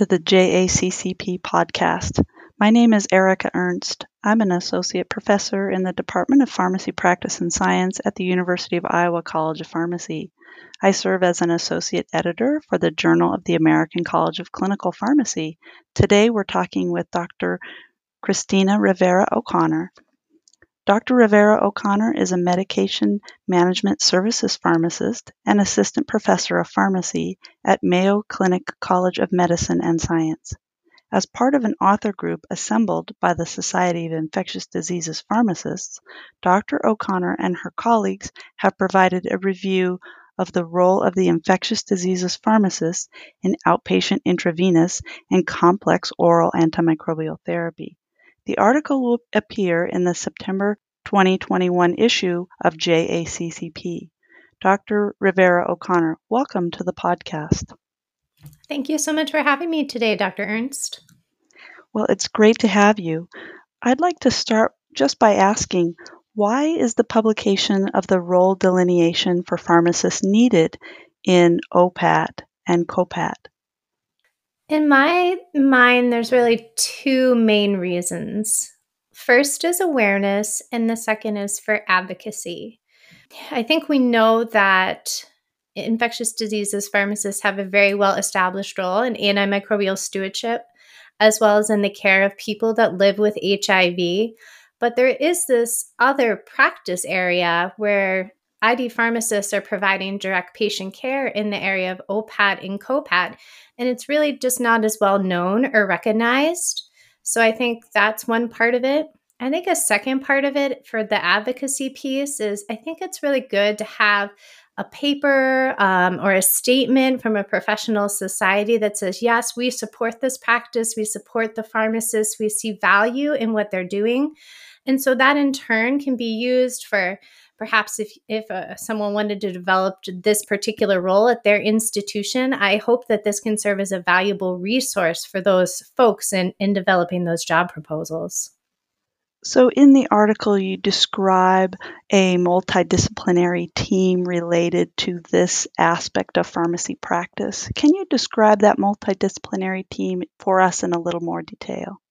to the JACCP podcast. My name is Erika Ernst. I'm an associate professor in the Department of Pharmacy Practice and Science at the University of Iowa College of Pharmacy. I serve as an associate editor for the Journal of the American College of Clinical Pharmacy. Today we're talking with Dr. Christina Rivera O'Connor. Dr. Rivera O'Connor is a medication management services pharmacist and assistant professor of pharmacy at Mayo Clinic College of Medicine and Science. As part of an author group assembled by the Society of Infectious Diseases Pharmacists, Dr. O'Connor and her colleagues have provided a review of the role of the infectious diseases pharmacist in outpatient intravenous and complex oral antimicrobial therapy. The article will appear in the September 2021 issue of JACCP. Dr. Rivera O'Connor, welcome to the podcast. Thank you so much for having me today, Dr. Ernst. Well, it's great to have you. I'd like to start just by asking why is the publication of the role delineation for pharmacists needed in OPAT and COPAT? In my mind, there's really two main reasons. First is awareness, and the second is for advocacy. I think we know that infectious diseases pharmacists have a very well established role in antimicrobial stewardship, as well as in the care of people that live with HIV. But there is this other practice area where ID pharmacists are providing direct patient care in the area of OPAT and COPAT, and it's really just not as well known or recognized. So I think that's one part of it. I think a second part of it for the advocacy piece is I think it's really good to have a paper um, or a statement from a professional society that says, yes, we support this practice, we support the pharmacists, we see value in what they're doing. And so that in turn can be used for perhaps if if uh, someone wanted to develop this particular role at their institution i hope that this can serve as a valuable resource for those folks in in developing those job proposals so, in the article, you describe a multidisciplinary team related to this aspect of pharmacy practice. Can you describe that multidisciplinary team for us in a little more detail?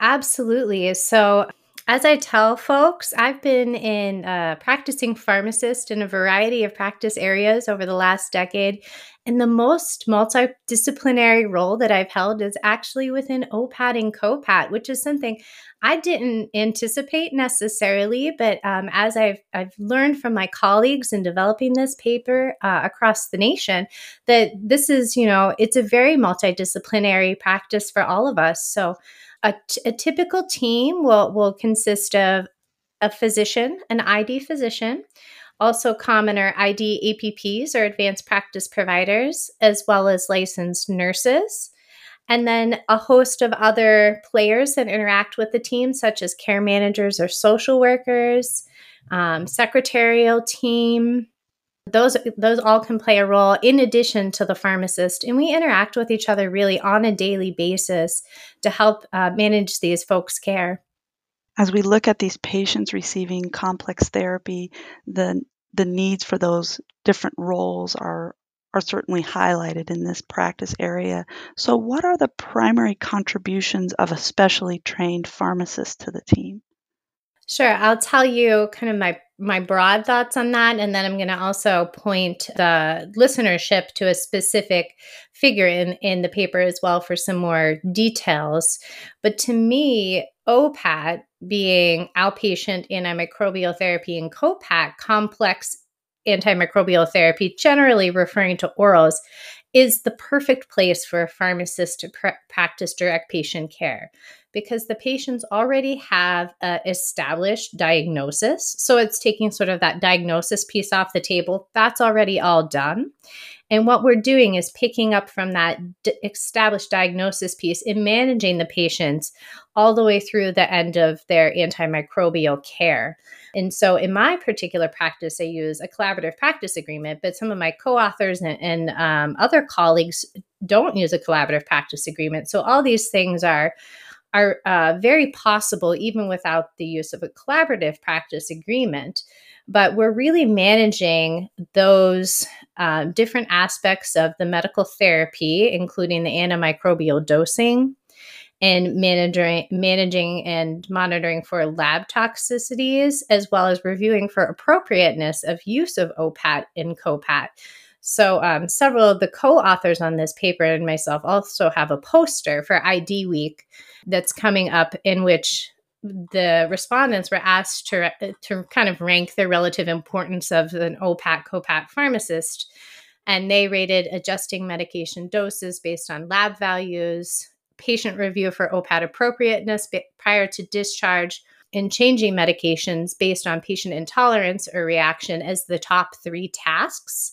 Absolutely. So, as I tell folks, I've been in a practicing pharmacist in a variety of practice areas over the last decade. And the most multidisciplinary role that I've held is actually within OPAT and COPAT, which is something I didn't anticipate necessarily. But um, as I've, I've learned from my colleagues in developing this paper uh, across the nation, that this is, you know, it's a very multidisciplinary practice for all of us. So a, t- a typical team will, will consist of a physician, an ID physician, also common are ID APPs or advanced practice providers, as well as licensed nurses. And then a host of other players that interact with the team, such as care managers or social workers, um, secretarial team, those those all can play a role in addition to the pharmacist and we interact with each other really on a daily basis to help uh, manage these folks care as we look at these patients receiving complex therapy the the needs for those different roles are are certainly highlighted in this practice area. So, what are the primary contributions of a specially trained pharmacist to the team? Sure, I'll tell you kind of my my broad thoughts on that and then I'm going to also point the listenership to a specific figure in in the paper as well for some more details. But to me, OPAT being outpatient antimicrobial therapy and COPAT complex antimicrobial therapy generally referring to orals is the perfect place for a pharmacist to pr- practice direct patient care because the patients already have an established diagnosis. So it's taking sort of that diagnosis piece off the table. That's already all done. And what we're doing is picking up from that d- established diagnosis piece and managing the patients all the way through the end of their antimicrobial care. And so, in my particular practice, I use a collaborative practice agreement, but some of my co authors and, and um, other colleagues don't use a collaborative practice agreement. So, all these things are are uh, very possible even without the use of a collaborative practice agreement. But we're really managing those uh, different aspects of the medical therapy, including the antimicrobial dosing, and managing managing and monitoring for lab toxicities as well as reviewing for appropriateness of use of OPAT and COPAT. So um, several of the co-authors on this paper and myself also have a poster for ID Week that's coming up in which the respondents were asked to, to kind of rank the relative importance of an OPAT COPAT pharmacist. And they rated adjusting medication doses based on lab values, patient review for OPAT appropriateness prior to discharge, and changing medications based on patient intolerance or reaction as the top three tasks.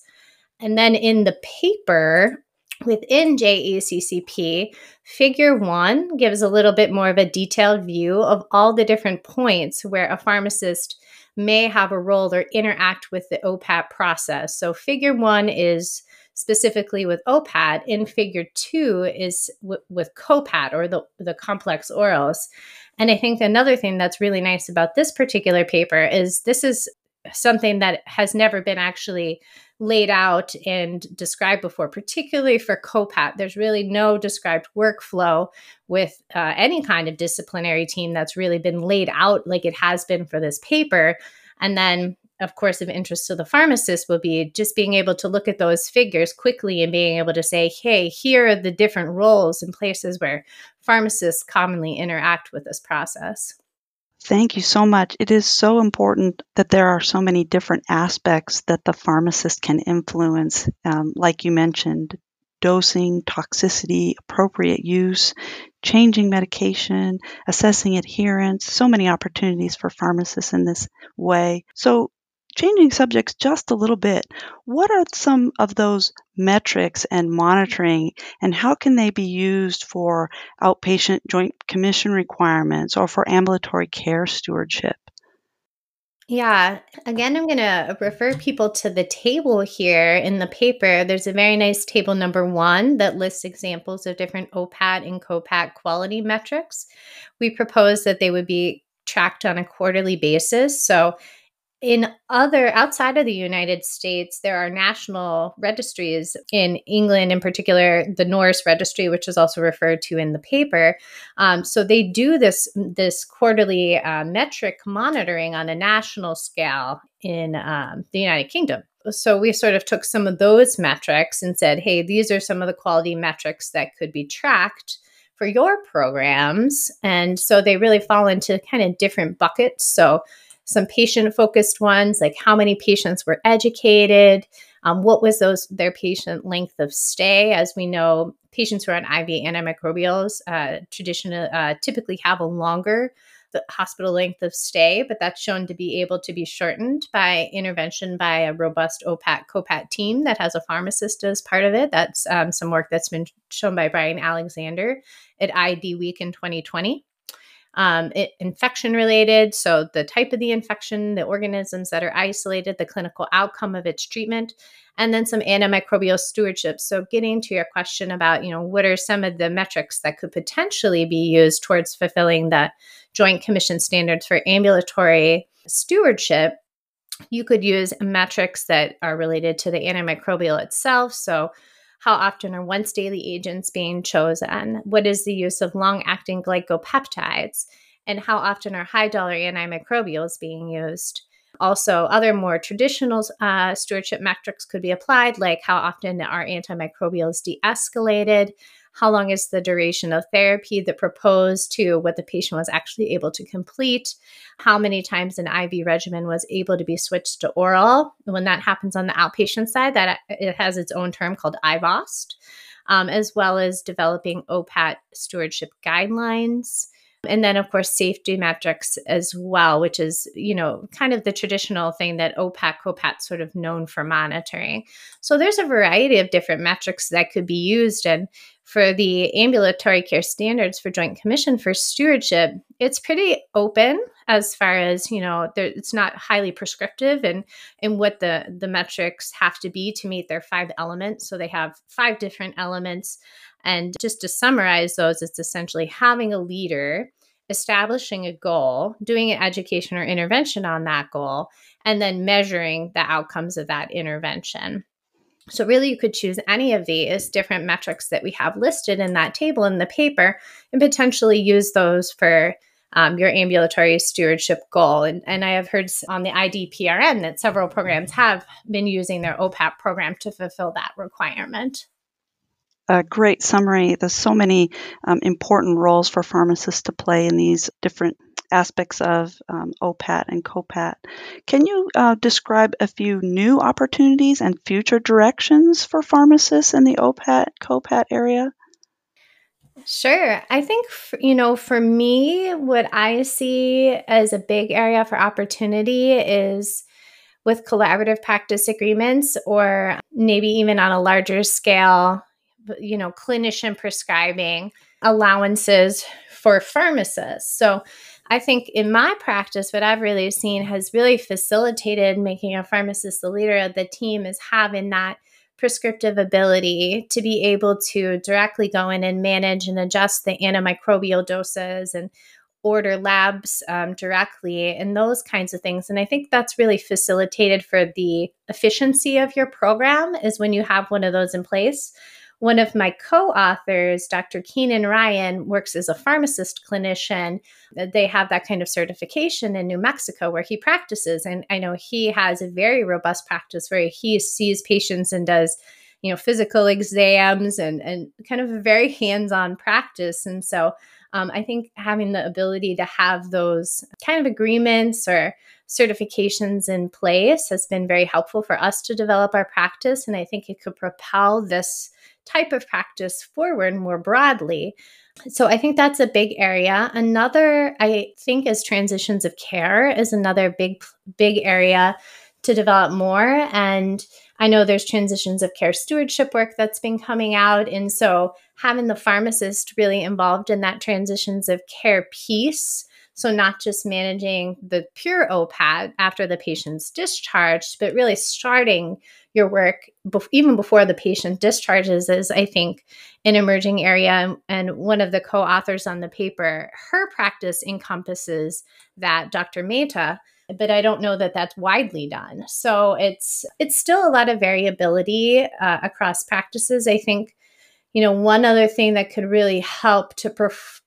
And then in the paper, within JACCP, figure one gives a little bit more of a detailed view of all the different points where a pharmacist may have a role or interact with the OPAT process. So, figure one is specifically with OPAT, in figure two is w- with COPAT or the, the complex orals. And I think another thing that's really nice about this particular paper is this is something that has never been actually laid out and described before, particularly for COPAT. There's really no described workflow with uh, any kind of disciplinary team that's really been laid out like it has been for this paper. And then of course, of interest to the pharmacist will be just being able to look at those figures quickly and being able to say, hey, here are the different roles and places where pharmacists commonly interact with this process. Thank you so much. It is so important that there are so many different aspects that the pharmacist can influence, um, like you mentioned dosing, toxicity, appropriate use, changing medication, assessing adherence, so many opportunities for pharmacists in this way. So, changing subjects just a little bit, what are some of those metrics and monitoring, and how can they be used for outpatient joint commission requirements or for ambulatory care stewardship? Yeah. Again, I'm going to refer people to the table here in the paper. There's a very nice table number one that lists examples of different OPAT and COPAT quality metrics. We propose that they would be tracked on a quarterly basis. So in other outside of the United States, there are national registries in England, in particular, the NORS Registry, which is also referred to in the paper. Um, so they do this this quarterly uh, metric monitoring on a national scale in um, the United Kingdom. So we sort of took some of those metrics and said, hey, these are some of the quality metrics that could be tracked for your programs. And so they really fall into kind of different buckets. So some patient focused ones like how many patients were educated um, what was those their patient length of stay as we know patients who are on iv antimicrobials uh, traditionally uh, typically have a longer hospital length of stay, but that's shown to be able to be shortened by intervention by a robust OPAT COPAT team that has a pharmacist as part of it. That's um, some work that's been shown by Brian Alexander at ID Week in 2020 um, it, infection related. So, the type of the infection, the organisms that are isolated, the clinical outcome of its treatment, and then some antimicrobial stewardship. So, getting to your question about, you know, what are some of the metrics that could potentially be used towards fulfilling the Joint Commission standards for ambulatory stewardship? You could use metrics that are related to the antimicrobial itself. So, how often are once daily agents being chosen? What is the use of long acting glycopeptides? And how often are high dollar antimicrobials being used? Also, other more traditional uh, stewardship metrics could be applied, like how often are antimicrobials de escalated? How long is the duration of therapy that proposed to what the patient was actually able to complete, how many times an IV regimen was able to be switched to oral. When that happens on the outpatient side, that it has its own term called IVOST, um, as well as developing OPAT stewardship guidelines. And then, of course, safety metrics as well, which is, you know, kind of the traditional thing that OPAT, COPAT sort of known for monitoring. So there's a variety of different metrics that could be used. And for the ambulatory care standards for Joint Commission for stewardship, it's pretty open as far as you know. It's not highly prescriptive and in what the the metrics have to be to meet their five elements. So they have five different elements, And just to summarize those, it's essentially having a leader, establishing a goal, doing an education or intervention on that goal, and then measuring the outcomes of that intervention. So, really, you could choose any of these different metrics that we have listed in that table in the paper and potentially use those for um, your ambulatory stewardship goal. And, and I have heard on the IDPRN that several programs have been using their OPAT program to fulfill that requirement. A great summary. There's so many um, important roles for pharmacists to play in these different aspects of um, OPAT and COPAT. Can you uh, describe a few new opportunities and future directions for pharmacists in the OPAT COPAT area? Sure. I think, you know, for me, what I see as a big area for opportunity is with collaborative practice agreements or maybe even on a larger scale, you know, clinician prescribing allowances for pharmacists. So I think in my practice, what I've really seen has really facilitated making a pharmacist the leader of the team is having that prescriptive ability to be able to directly go in and manage and adjust the antimicrobial doses and order labs um, directly and those kinds of things. And I think that's really facilitated for the efficiency of your program is when you have one of those in place. One of my co authors, Dr. Keenan Ryan, works as a pharmacist clinician. They have that kind of certification in New Mexico where he practices. And I know he has a very robust practice where he sees patients and does you know physical exams and and kind of a very hands-on practice and so um, i think having the ability to have those kind of agreements or certifications in place has been very helpful for us to develop our practice and i think it could propel this type of practice forward more broadly. So I think that's a big area. Another, I think, is transitions of care is another big, big area to develop more. And I know there's transitions of care stewardship work that's been coming out. And so having the pharmacist really involved in that transitions of care piece. So, not just managing the pure OPAT after the patient's discharged, but really starting your work even before the patient discharges is i think an emerging area. And one of the co-authors on the paper her practice encompasses that dr mehta but i don't know that that's widely done. So it's it's still a lot of variability uh, across practices. I think you know one other thing that could really help to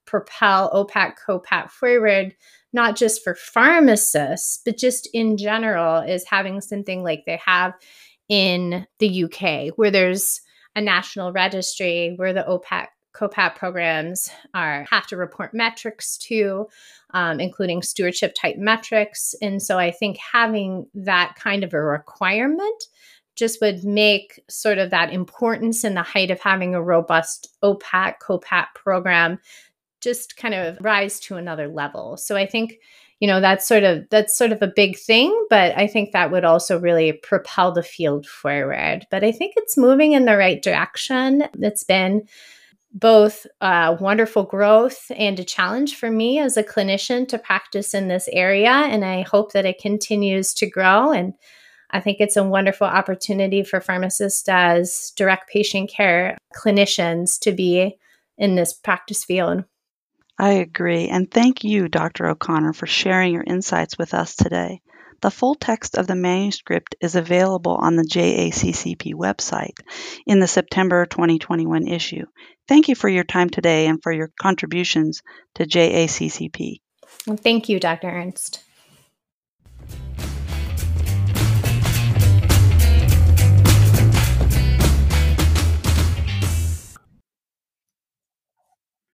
propel opat copat forward not just for pharmacists but just in general is having something like they have in the UK, where there's a national registry where the OPAT COPAT programs are have to report metrics to, um, including stewardship type metrics. And so I think having that kind of a requirement just would make sort of that importance and the height of having a robust OPAT COPAT program just kind of rise to another level. So I think you know that's sort of that's sort of a big thing but i think that would also really propel the field forward but i think it's moving in the right direction it's been both uh, wonderful growth and a challenge for me as a clinician to practice in this area and i hope that it continues to grow and i think it's a wonderful opportunity for pharmacists as direct patient care clinicians to be in this practice field I agree, and thank you, Dr. O'Connor, for sharing your insights with us today. The full text of the manuscript is available on the JACCP website in the September 2021 issue. Thank you for your time today and for your contributions to JACCP. Well, thank you, Dr. Ernst.